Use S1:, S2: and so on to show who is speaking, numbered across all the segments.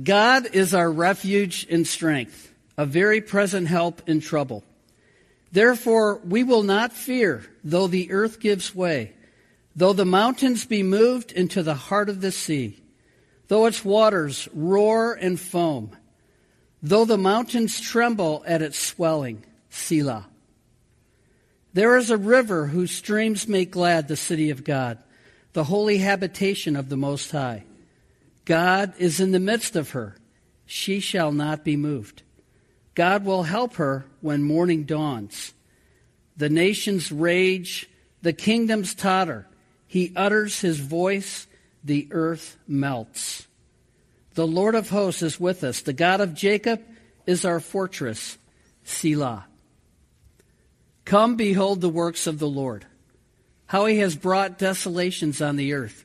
S1: God is our refuge and strength, a very present help in trouble. Therefore, we will not fear, though the earth gives way, though the mountains be moved into the heart of the sea, though its waters roar and foam, though the mountains tremble at its swelling. Selah. There is a river whose streams make glad the city of God, the holy habitation of the Most High. God is in the midst of her. She shall not be moved. God will help her when morning dawns. The nations rage, the kingdoms totter. He utters his voice, the earth melts. The Lord of hosts is with us. The God of Jacob is our fortress. Selah. Come, behold the works of the Lord, how he has brought desolations on the earth.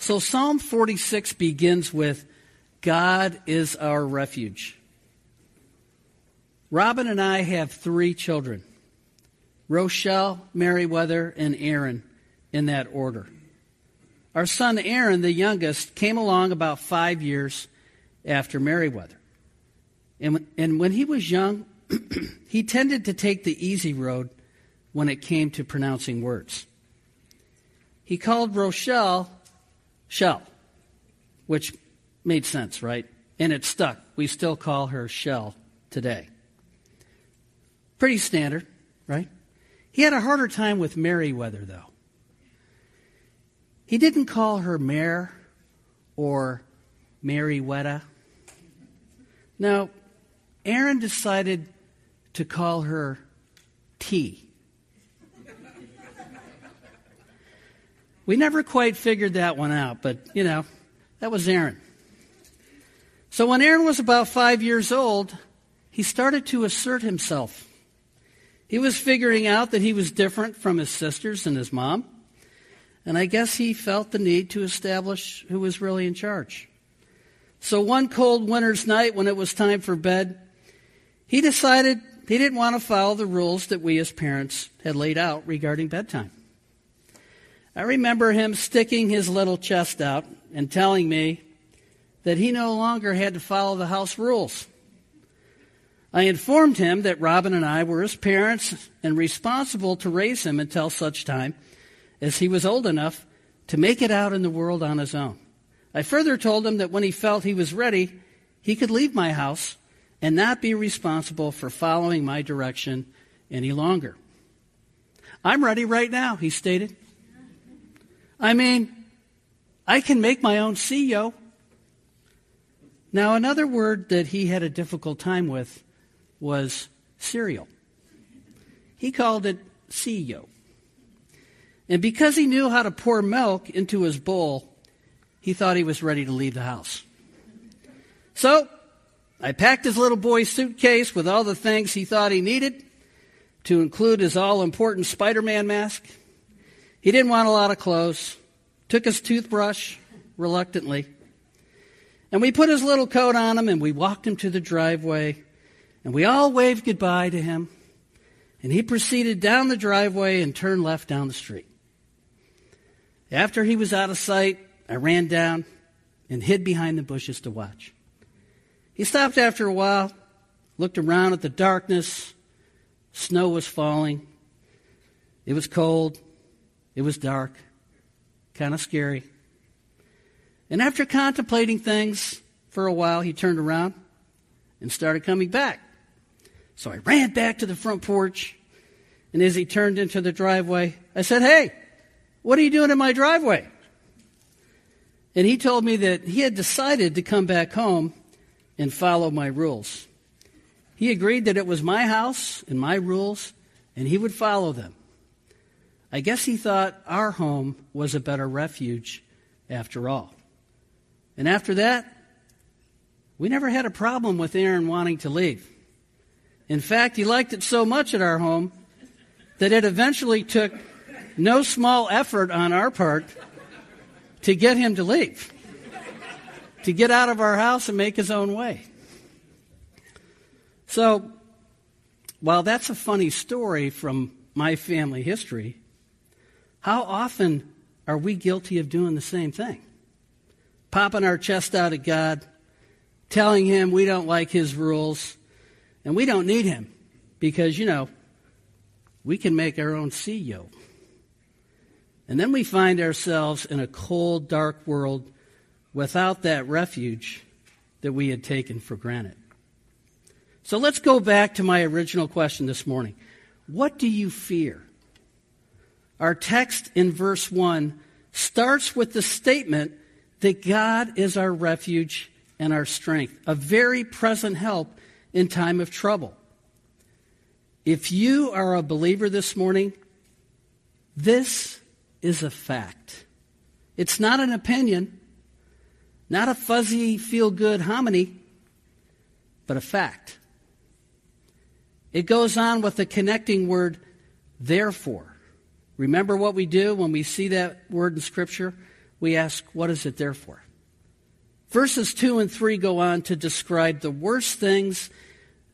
S1: So Psalm 46 begins with God is our refuge. Robin and I have three children Rochelle, Meriwether, and Aaron, in that order. Our son Aaron, the youngest, came along about five years after Meriwether. And, and when he was young, he tended to take the easy road when it came to pronouncing words. He called Rochelle Shell, which made sense, right? And it stuck. We still call her Shell today. Pretty standard, right? He had a harder time with Meriwether, though. He didn't call her Mare or Meriwether. No, Aaron decided to call her T. we never quite figured that one out, but you know, that was Aaron. So when Aaron was about five years old, he started to assert himself. He was figuring out that he was different from his sisters and his mom, and I guess he felt the need to establish who was really in charge. So one cold winter's night when it was time for bed, he decided he didn't want to follow the rules that we as parents had laid out regarding bedtime. I remember him sticking his little chest out and telling me that he no longer had to follow the house rules. I informed him that Robin and I were his parents and responsible to raise him until such time as he was old enough to make it out in the world on his own. I further told him that when he felt he was ready, he could leave my house and not be responsible for following my direction any longer. I'm ready right now, he stated. I mean, I can make my own CEO. Now, another word that he had a difficult time with was cereal. He called it CEO. And because he knew how to pour milk into his bowl, he thought he was ready to leave the house. So I packed his little boy's suitcase with all the things he thought he needed, to include his all important Spider Man mask. He didn't want a lot of clothes, took his toothbrush reluctantly, and we put his little coat on him and we walked him to the driveway, and we all waved goodbye to him. And he proceeded down the driveway and turned left down the street. After he was out of sight, I ran down and hid behind the bushes to watch. He stopped after a while, looked around at the darkness. Snow was falling. It was cold. It was dark. Kind of scary. And after contemplating things for a while, he turned around and started coming back. So I ran back to the front porch. And as he turned into the driveway, I said, Hey, what are you doing in my driveway? And he told me that he had decided to come back home and follow my rules. He agreed that it was my house and my rules, and he would follow them. I guess he thought our home was a better refuge after all. And after that, we never had a problem with Aaron wanting to leave. In fact, he liked it so much at our home that it eventually took no small effort on our part to get him to leave, to get out of our house and make his own way. So, while that's a funny story from my family history, how often are we guilty of doing the same thing? Popping our chest out at God, telling Him we don't like His rules, and we don't need Him because, you know, we can make our own CEO. And then we find ourselves in a cold, dark world without that refuge that we had taken for granted. So let's go back to my original question this morning. What do you fear? Our text in verse 1 starts with the statement that God is our refuge and our strength, a very present help in time of trouble. If you are a believer this morning, this is a fact. It's not an opinion, not a fuzzy, feel good hominy, but a fact. It goes on with the connecting word, therefore. Remember what we do when we see that word in Scripture? We ask, what is it there for? Verses 2 and 3 go on to describe the worst things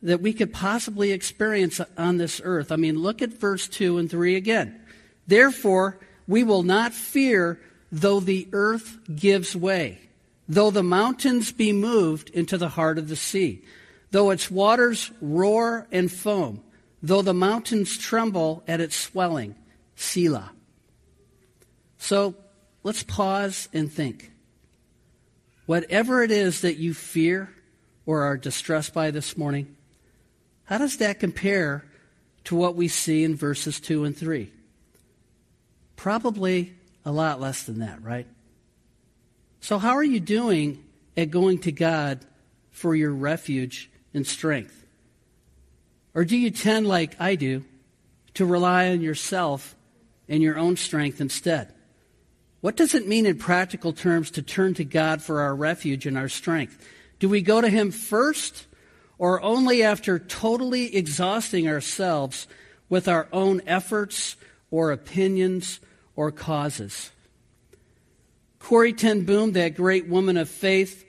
S1: that we could possibly experience on this earth. I mean, look at verse 2 and 3 again. Therefore, we will not fear though the earth gives way, though the mountains be moved into the heart of the sea, though its waters roar and foam, though the mountains tremble at its swelling. Selah. So let's pause and think. Whatever it is that you fear or are distressed by this morning, how does that compare to what we see in verses 2 and 3? Probably a lot less than that, right? So, how are you doing at going to God for your refuge and strength? Or do you tend, like I do, to rely on yourself and your own strength instead? What does it mean in practical terms to turn to God for our refuge and our strength? Do we go to Him first, or only after totally exhausting ourselves with our own efforts or opinions or causes. Corrie ten Boom, that great woman of faith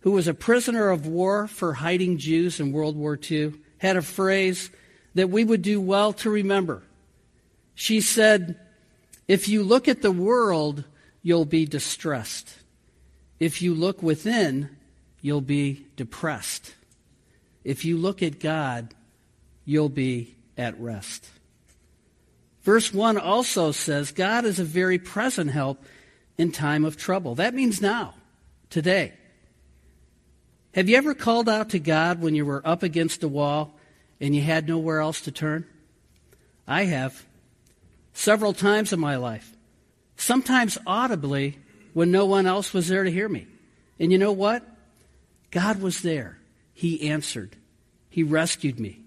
S1: who was a prisoner of war for hiding Jews in World War II, had a phrase that we would do well to remember. She said, If you look at the world, you'll be distressed. If you look within, you'll be depressed. If you look at God, you'll be at rest. Verse 1 also says God is a very present help in time of trouble. That means now, today. Have you ever called out to God when you were up against a wall and you had nowhere else to turn? I have. Several times in my life. Sometimes audibly when no one else was there to hear me. And you know what? God was there. He answered. He rescued me.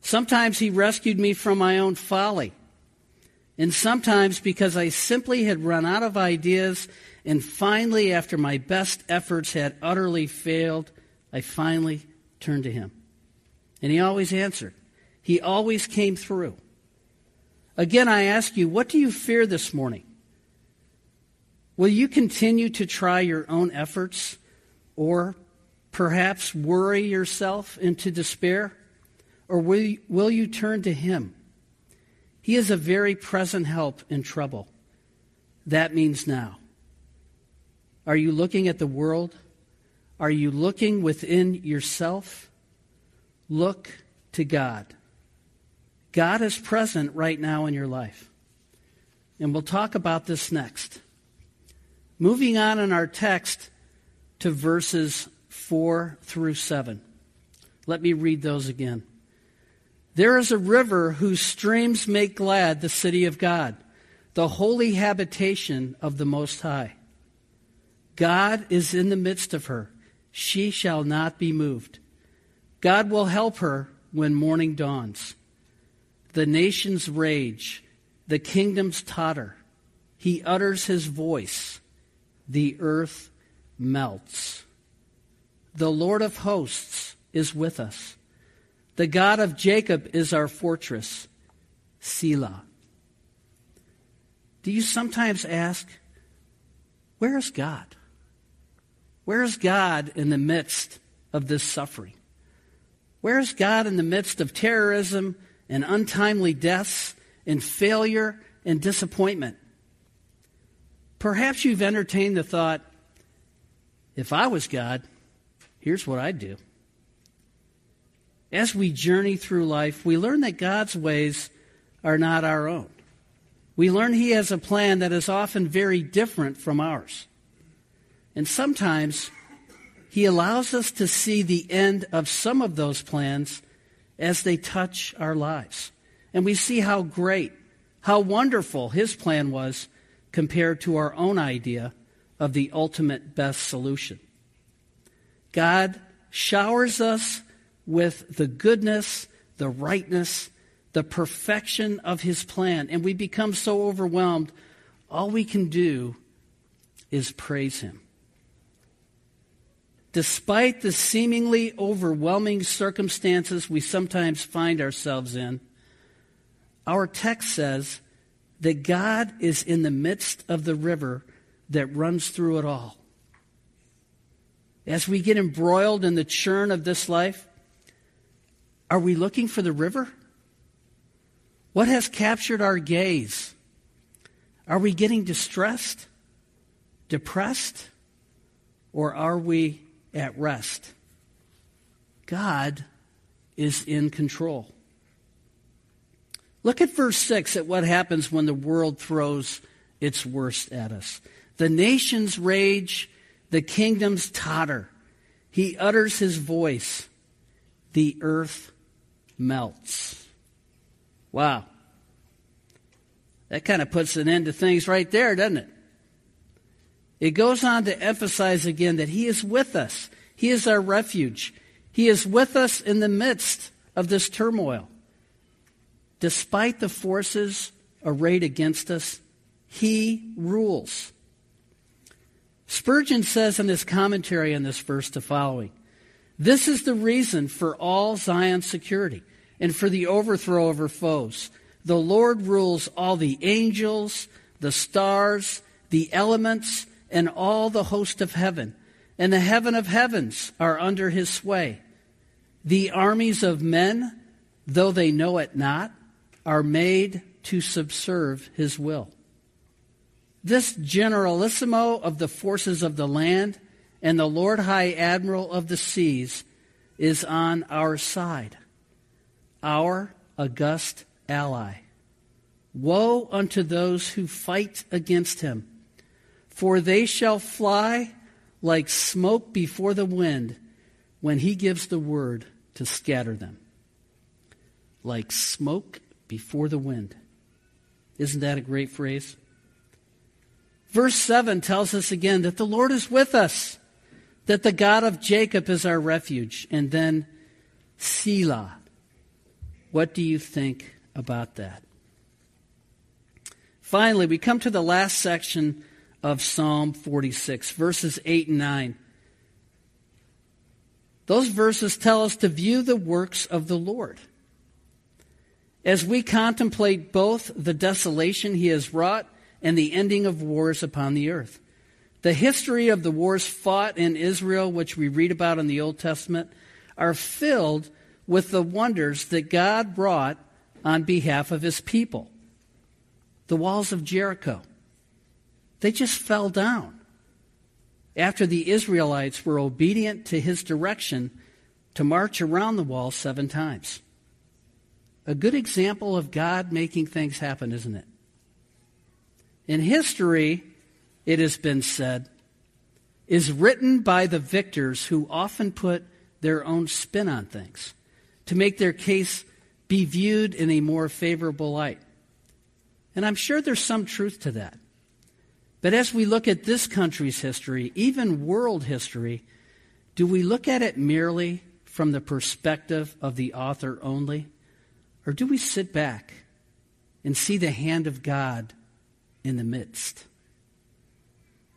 S1: Sometimes he rescued me from my own folly. And sometimes because I simply had run out of ideas, and finally, after my best efforts had utterly failed, I finally turned to him. And he always answered, he always came through. Again, I ask you, what do you fear this morning? Will you continue to try your own efforts or perhaps worry yourself into despair? or will you, will you turn to Him? He is a very present help in trouble. That means now. Are you looking at the world? Are you looking within yourself? Look to God. God is present right now in your life. And we'll talk about this next. Moving on in our text to verses 4 through 7. Let me read those again. There is a river whose streams make glad the city of God, the holy habitation of the Most High. God is in the midst of her. She shall not be moved. God will help her when morning dawns. The nations rage, the kingdoms totter. He utters his voice. The earth melts. The Lord of hosts is with us. The God of Jacob is our fortress. Selah. Do you sometimes ask, where is God? Where is God in the midst of this suffering? Where is God in the midst of terrorism and untimely deaths and failure and disappointment? Perhaps you've entertained the thought if I was God, here's what I'd do. As we journey through life, we learn that God's ways are not our own. We learn He has a plan that is often very different from ours. And sometimes He allows us to see the end of some of those plans as they touch our lives. And we see how great, how wonderful His plan was compared to our own idea of the ultimate best solution. God showers us with the goodness, the rightness, the perfection of His plan, and we become so overwhelmed, all we can do is praise Him. Despite the seemingly overwhelming circumstances we sometimes find ourselves in, our text says that God is in the midst of the river that runs through it all. As we get embroiled in the churn of this life, are we looking for the river? What has captured our gaze? Are we getting distressed, depressed, or are we at rest? God is in control. Look at verse 6 at what happens when the world throws its worst at us. The nations rage, the kingdoms totter. He utters his voice, the earth melts. Wow. That kind of puts an end to things right there, doesn't it? It goes on to emphasize again that He is with us. He is our refuge. He is with us in the midst of this turmoil. Despite the forces arrayed against us, he rules. Spurgeon says in his commentary on this verse the following This is the reason for all Zion's security and for the overthrow of her foes. The Lord rules all the angels, the stars, the elements, and all the host of heaven. And the heaven of heavens are under his sway. The armies of men, though they know it not, are made to subserve his will. This generalissimo of the forces of the land and the Lord High Admiral of the seas is on our side, our august ally. Woe unto those who fight against him, for they shall fly like smoke before the wind when he gives the word to scatter them. Like smoke before the wind. Isn't that a great phrase? Verse 7 tells us again that the Lord is with us, that the God of Jacob is our refuge. And then Selah. What do you think about that? Finally, we come to the last section of Psalm 46, verses 8 and 9. Those verses tell us to view the works of the Lord as we contemplate both the desolation he has wrought and the ending of wars upon the earth. The history of the wars fought in Israel, which we read about in the Old Testament, are filled with the wonders that God brought on behalf of his people. The walls of Jericho, they just fell down after the Israelites were obedient to his direction to march around the wall seven times. A good example of God making things happen, isn't it? In history, it has been said, is written by the victors who often put their own spin on things to make their case be viewed in a more favorable light. And I'm sure there's some truth to that. But as we look at this country's history, even world history, do we look at it merely from the perspective of the author only? Or do we sit back and see the hand of God in the midst?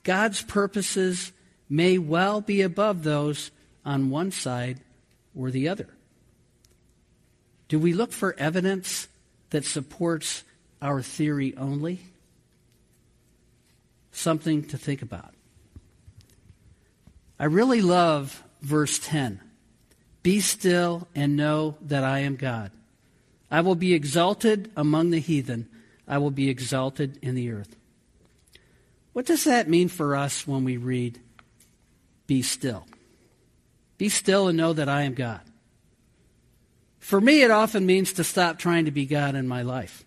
S1: God's purposes may well be above those on one side or the other. Do we look for evidence that supports our theory only? Something to think about. I really love verse 10. Be still and know that I am God. I will be exalted among the heathen. I will be exalted in the earth. What does that mean for us when we read, Be still? Be still and know that I am God. For me, it often means to stop trying to be God in my life.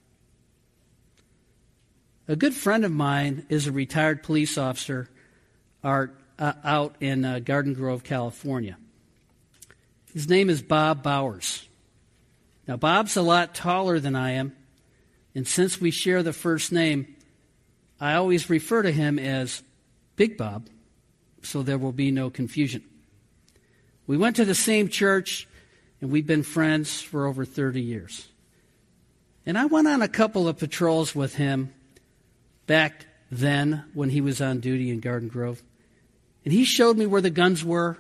S1: A good friend of mine is a retired police officer uh, out in uh, Garden Grove, California. His name is Bob Bowers. Now, Bob's a lot taller than I am, and since we share the first name, I always refer to him as Big Bob, so there will be no confusion. We went to the same church, and we've been friends for over 30 years. And I went on a couple of patrols with him back then when he was on duty in Garden Grove. And he showed me where the guns were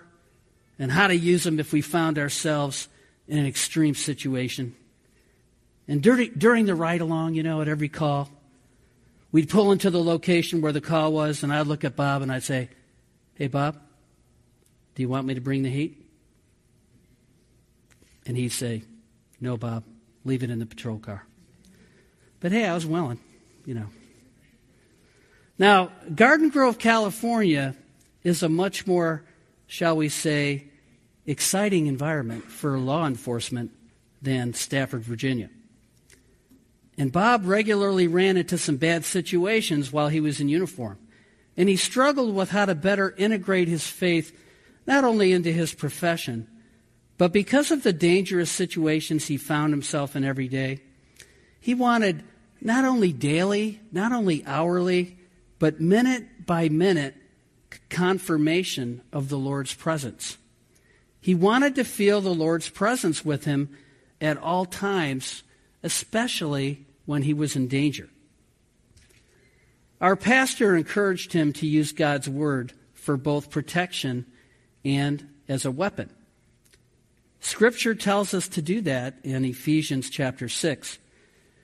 S1: and how to use them if we found ourselves in an extreme situation. And during, during the ride along, you know, at every call, we'd pull into the location where the call was, and I'd look at Bob and I'd say, Hey, Bob, do you want me to bring the heat? And he'd say, No, Bob, leave it in the patrol car. But hey, I was willing, you know. Now, Garden Grove, California is a much more, shall we say, exciting environment for law enforcement than Stafford, Virginia. And Bob regularly ran into some bad situations while he was in uniform. And he struggled with how to better integrate his faith not only into his profession, but because of the dangerous situations he found himself in every day, he wanted not only daily, not only hourly, but minute by minute confirmation of the Lord's presence. He wanted to feel the Lord's presence with him at all times, especially when he was in danger. Our pastor encouraged him to use God's word for both protection and as a weapon. Scripture tells us to do that in Ephesians chapter 6.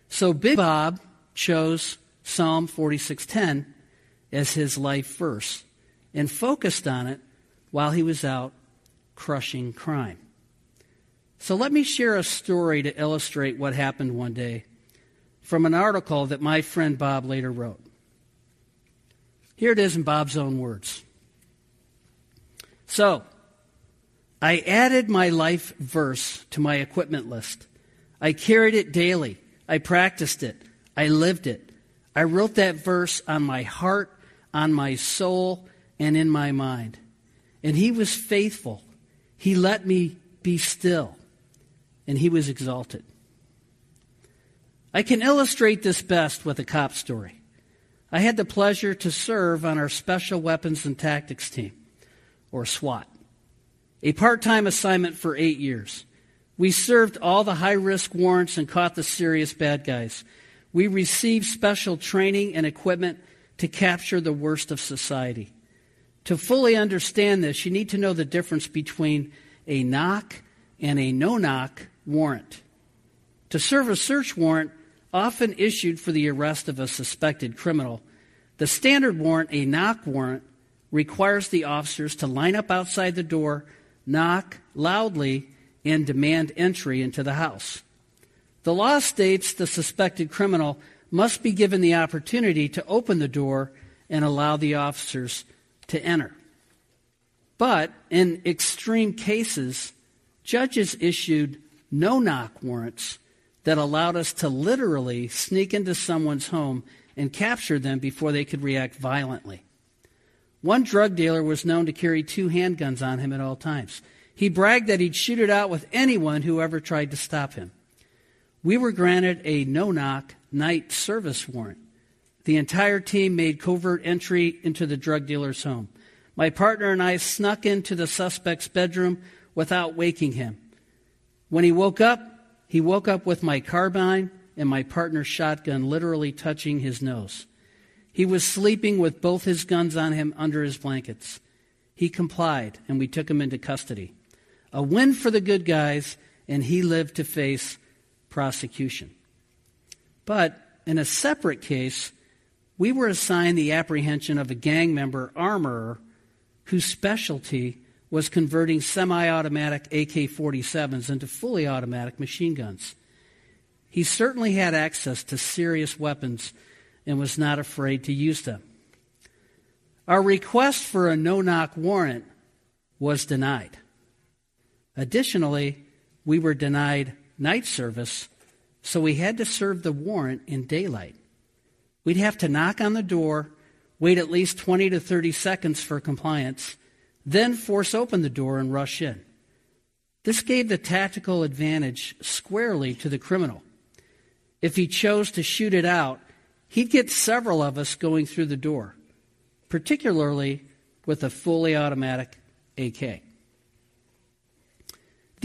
S1: So Big Bob chose Psalm 46:10 as his life verse and focused on it while he was out crushing crime. So let me share a story to illustrate what happened one day from an article that my friend Bob later wrote. Here it is in Bob's own words. So, I added my life verse to my equipment list. I carried it daily. I practiced it. I lived it. I wrote that verse on my heart, on my soul, and in my mind. And he was faithful he let me be still, and he was exalted. I can illustrate this best with a cop story. I had the pleasure to serve on our Special Weapons and Tactics Team, or SWAT, a part time assignment for eight years. We served all the high risk warrants and caught the serious bad guys. We received special training and equipment to capture the worst of society. To fully understand this, you need to know the difference between a knock and a no knock warrant. To serve a search warrant, often issued for the arrest of a suspected criminal, the standard warrant, a knock warrant, requires the officers to line up outside the door, knock loudly, and demand entry into the house. The law states the suspected criminal must be given the opportunity to open the door and allow the officers to enter. But in extreme cases, judges issued no knock warrants that allowed us to literally sneak into someone's home and capture them before they could react violently. One drug dealer was known to carry two handguns on him at all times. He bragged that he'd shoot it out with anyone who ever tried to stop him. We were granted a no knock night service warrant. The entire team made covert entry into the drug dealer's home. My partner and I snuck into the suspect's bedroom without waking him. When he woke up, he woke up with my carbine and my partner's shotgun literally touching his nose. He was sleeping with both his guns on him under his blankets. He complied, and we took him into custody. A win for the good guys, and he lived to face prosecution. But in a separate case, we were assigned the apprehension of a gang member armorer whose specialty was converting semi automatic AK 47s into fully automatic machine guns. He certainly had access to serious weapons and was not afraid to use them. Our request for a no knock warrant was denied. Additionally, we were denied night service, so we had to serve the warrant in daylight. We'd have to knock on the door, wait at least 20 to 30 seconds for compliance, then force open the door and rush in. This gave the tactical advantage squarely to the criminal. If he chose to shoot it out, he'd get several of us going through the door, particularly with a fully automatic AK.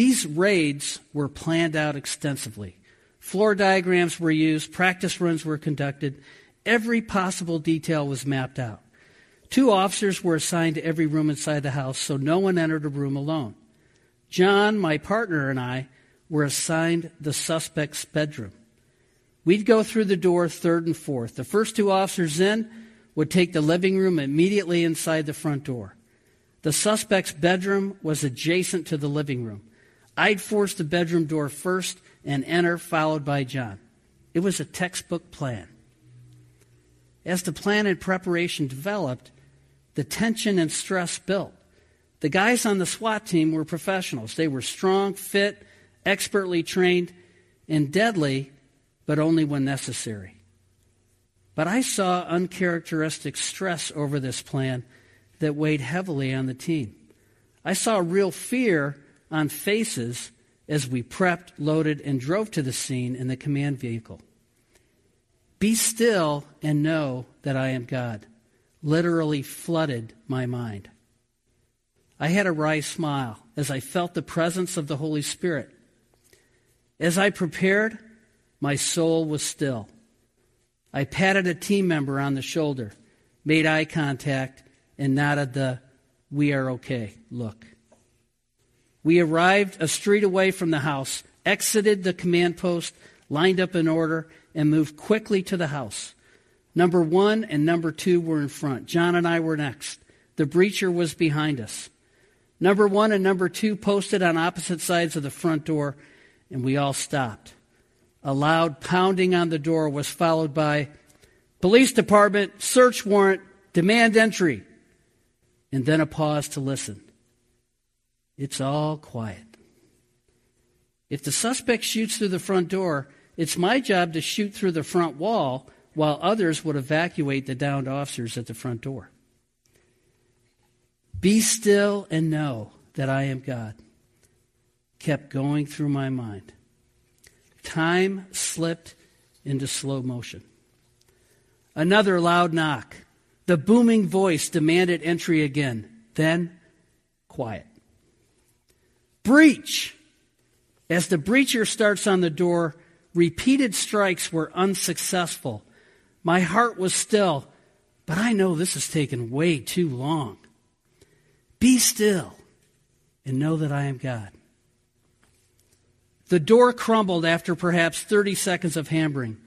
S1: These raids were planned out extensively. Floor diagrams were used, practice runs were conducted, every possible detail was mapped out. Two officers were assigned to every room inside the house, so no one entered a room alone. John, my partner, and I were assigned the suspect's bedroom. We'd go through the door third and fourth. The first two officers in would take the living room immediately inside the front door. The suspect's bedroom was adjacent to the living room. I'd force the bedroom door first and enter, followed by John. It was a textbook plan. As the plan and preparation developed, the tension and stress built. The guys on the SWAT team were professionals. They were strong, fit, expertly trained, and deadly, but only when necessary. But I saw uncharacteristic stress over this plan that weighed heavily on the team. I saw real fear on faces as we prepped, loaded, and drove to the scene in the command vehicle. Be still and know that I am God literally flooded my mind. I had a wry smile as I felt the presence of the Holy Spirit. As I prepared, my soul was still. I patted a team member on the shoulder, made eye contact, and nodded the we are okay look. We arrived a street away from the house, exited the command post, lined up in order, and moved quickly to the house. Number one and number two were in front. John and I were next. The breacher was behind us. Number one and number two posted on opposite sides of the front door, and we all stopped. A loud pounding on the door was followed by police department, search warrant, demand entry, and then a pause to listen. It's all quiet. If the suspect shoots through the front door, it's my job to shoot through the front wall while others would evacuate the downed officers at the front door. Be still and know that I am God. Kept going through my mind. Time slipped into slow motion. Another loud knock. The booming voice demanded entry again. Then, quiet. Breach! As the breacher starts on the door, repeated strikes were unsuccessful my heart was still, but I know this has taken way too long. Be still and know that I am God. The door crumbled after perhaps 30 seconds of hammering.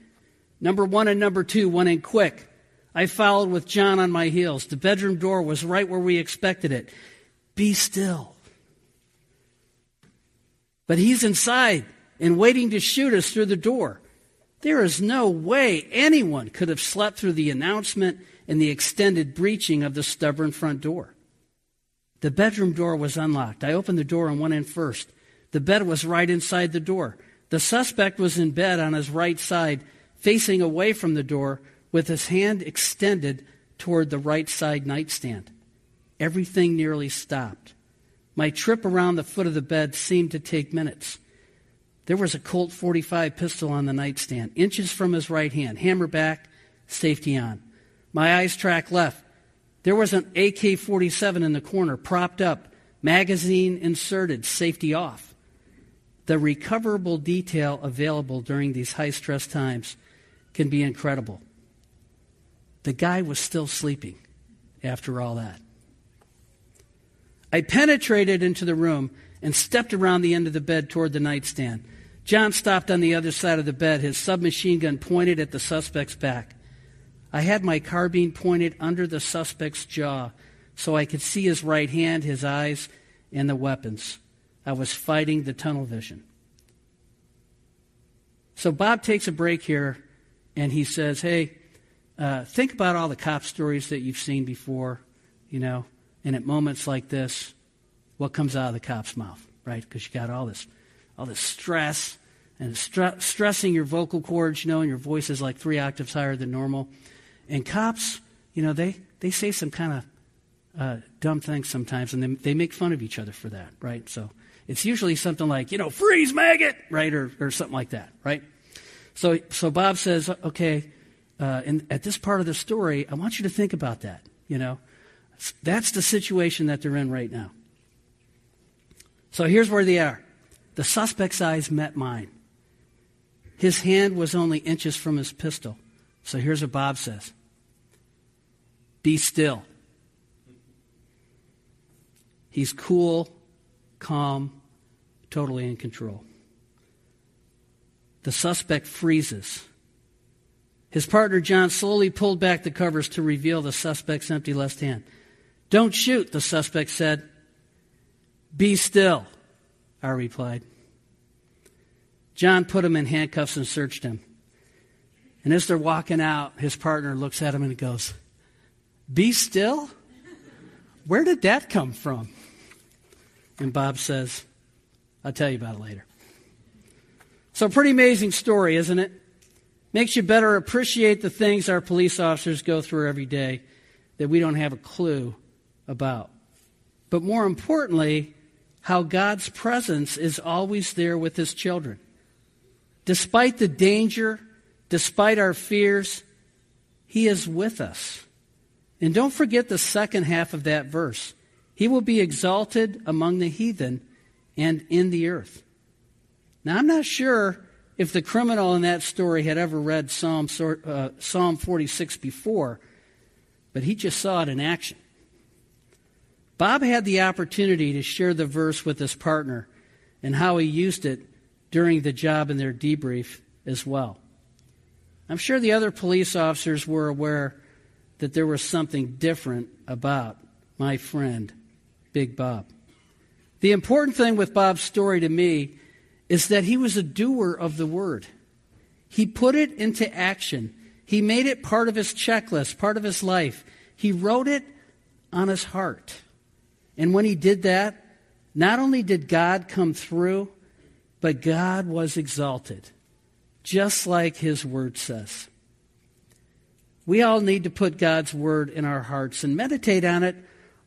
S1: Number one and number two went in quick. I followed with John on my heels. The bedroom door was right where we expected it. Be still. But he's inside and waiting to shoot us through the door. There is no way anyone could have slept through the announcement and the extended breaching of the stubborn front door. The bedroom door was unlocked. I opened the door and went in first. The bed was right inside the door. The suspect was in bed on his right side, facing away from the door, with his hand extended toward the right side nightstand. Everything nearly stopped. My trip around the foot of the bed seemed to take minutes. There was a Colt 45 pistol on the nightstand, inches from his right hand, hammer back, safety on. My eyes track left. There was an AK 47 in the corner, propped up, magazine inserted, safety off. The recoverable detail available during these high stress times can be incredible. The guy was still sleeping after all that. I penetrated into the room and stepped around the end of the bed toward the nightstand. John stopped on the other side of the bed, his submachine gun pointed at the suspect's back. I had my carbine pointed under the suspect's jaw so I could see his right hand, his eyes, and the weapons. I was fighting the tunnel vision. So Bob takes a break here and he says, Hey, uh, think about all the cop stories that you've seen before, you know, and at moments like this, what comes out of the cop's mouth, right? Because you got all this, all this stress and stressing your vocal cords, you know, and your voice is like three octaves higher than normal. And cops, you know, they, they say some kind of uh, dumb things sometimes, and they, they make fun of each other for that, right? So it's usually something like, you know, freeze maggot, right? Or, or something like that, right? So, so Bob says, okay, uh, and at this part of the story, I want you to think about that, you know. That's the situation that they're in right now. So here's where they are. The suspect's eyes met mine. His hand was only inches from his pistol. So here's what Bob says Be still. He's cool, calm, totally in control. The suspect freezes. His partner John slowly pulled back the covers to reveal the suspect's empty left hand. Don't shoot, the suspect said. Be still, I replied. John put him in handcuffs and searched him. And as they're walking out, his partner looks at him and goes, Be still? Where did that come from? And Bob says, I'll tell you about it later. So, pretty amazing story, isn't it? Makes you better appreciate the things our police officers go through every day that we don't have a clue about. But more importantly, how God's presence is always there with his children. Despite the danger, despite our fears, he is with us. And don't forget the second half of that verse. He will be exalted among the heathen and in the earth. Now, I'm not sure if the criminal in that story had ever read Psalm, uh, Psalm 46 before, but he just saw it in action. Bob had the opportunity to share the verse with his partner and how he used it during the job in their debrief as well. I'm sure the other police officers were aware that there was something different about my friend Big Bob. The important thing with Bob's story to me is that he was a doer of the word. He put it into action. He made it part of his checklist, part of his life. He wrote it on his heart. And when he did that, not only did God come through, but God was exalted, just like his word says. We all need to put God's word in our hearts and meditate on it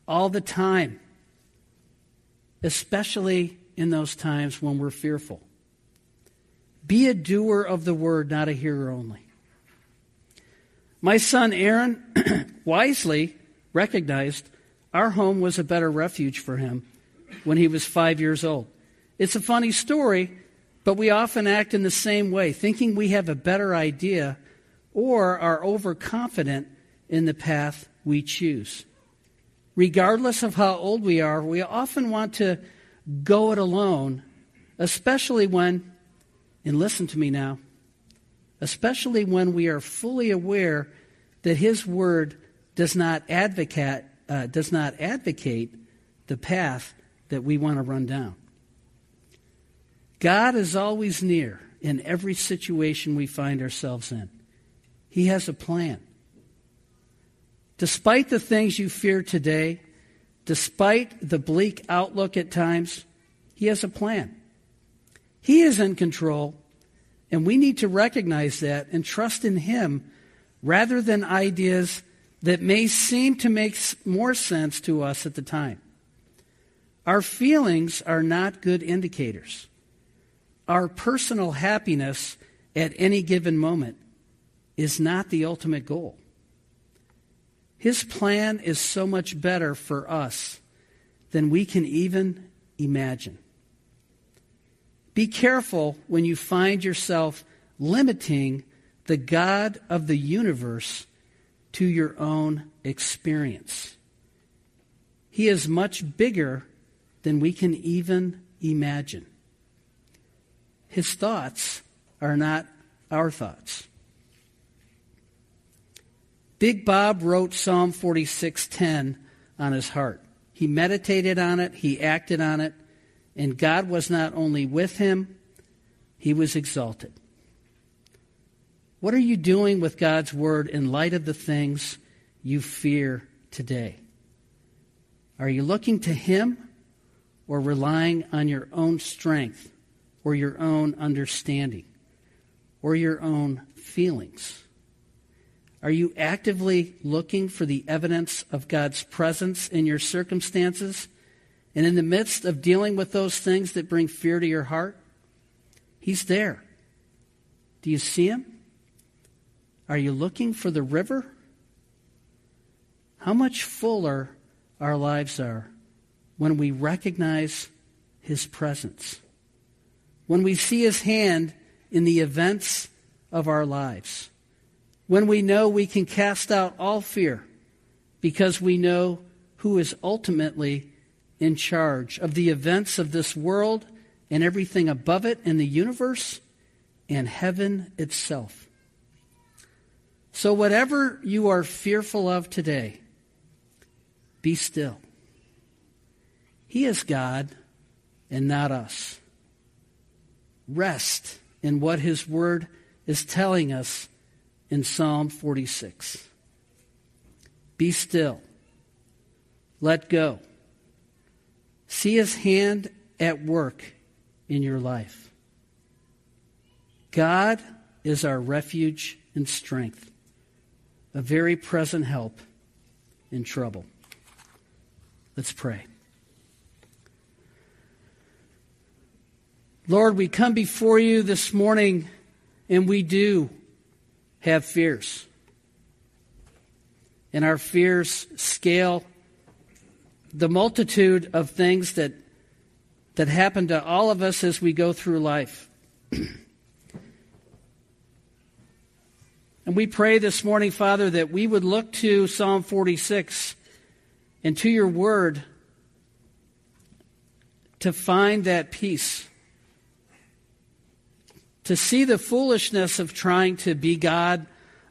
S1: all the time especially in those times when we're fearful. Be a doer of the word, not a hearer only. My son Aaron wisely recognized our home was a better refuge for him when he was five years old. It's a funny story, but we often act in the same way, thinking we have a better idea or are overconfident in the path we choose regardless of how old we are, we often want to go it alone, especially when, and listen to me now, especially when we are fully aware that His Word does not advocate, uh, does not advocate the path that we want to run down. God is always near in every situation we find ourselves in. He has a plan. Despite the things you fear today, despite the bleak outlook at times, He has a plan. He is in control, and we need to recognize that and trust in Him rather than ideas that may seem to make more sense to us at the time. Our feelings are not good indicators. Our personal happiness at any given moment is not the ultimate goal. His plan is so much better for us than we can even imagine. Be careful when you find yourself limiting the God of the universe to your own experience. He is much bigger than we can even imagine. His thoughts are not our thoughts. Big Bob wrote Psalm 46:10 on his heart. He meditated on it, he acted on it, and God was not only with him, he was exalted. What are you doing with God's word in light of the things you fear today? Are you looking to him or relying on your own strength or your own understanding or your own feelings? Are you actively looking for the evidence of God's presence in your circumstances and in the midst of dealing with those things that bring fear to your heart? He's there. Do you see him? Are you looking for the river? How much fuller our lives are when we recognize his presence, when we see his hand in the events of our lives when we know we can cast out all fear because we know who is ultimately in charge of the events of this world and everything above it in the universe and heaven itself. So, whatever you are fearful of today, be still. He is God and not us. Rest in what His Word is telling us in Psalm 46. Be still. Let go. See his hand at work in your life. God is our refuge and strength, a very present help in trouble. Let's pray. Lord, we come before you this morning and we do have fears. And our fears scale the multitude of things that, that happen to all of us as we go through life. and we pray this morning, Father, that we would look to Psalm 46 and to your word to find that peace to see the foolishness of trying to be God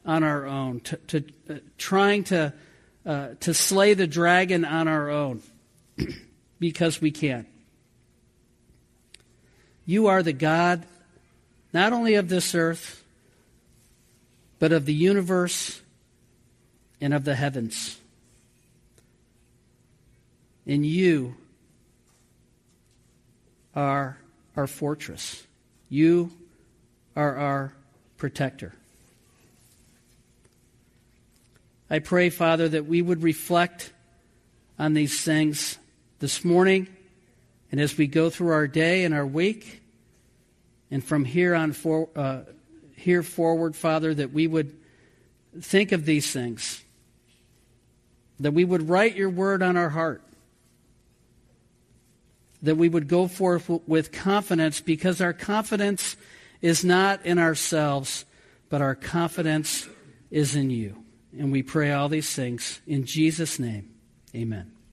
S1: on our own, to, to uh, trying to, uh, to slay the dragon on our own because we can't. You are the God not only of this earth, but of the universe and of the heavens. And you are our fortress. You are our protector. I pray, Father, that we would reflect on these things this morning and as we go through our day and our week, and from here on for, uh, here forward, Father, that we would think of these things, that we would write your word on our heart, that we would go forth with confidence because our confidence is not in ourselves, but our confidence is in you. And we pray all these things in Jesus' name. Amen.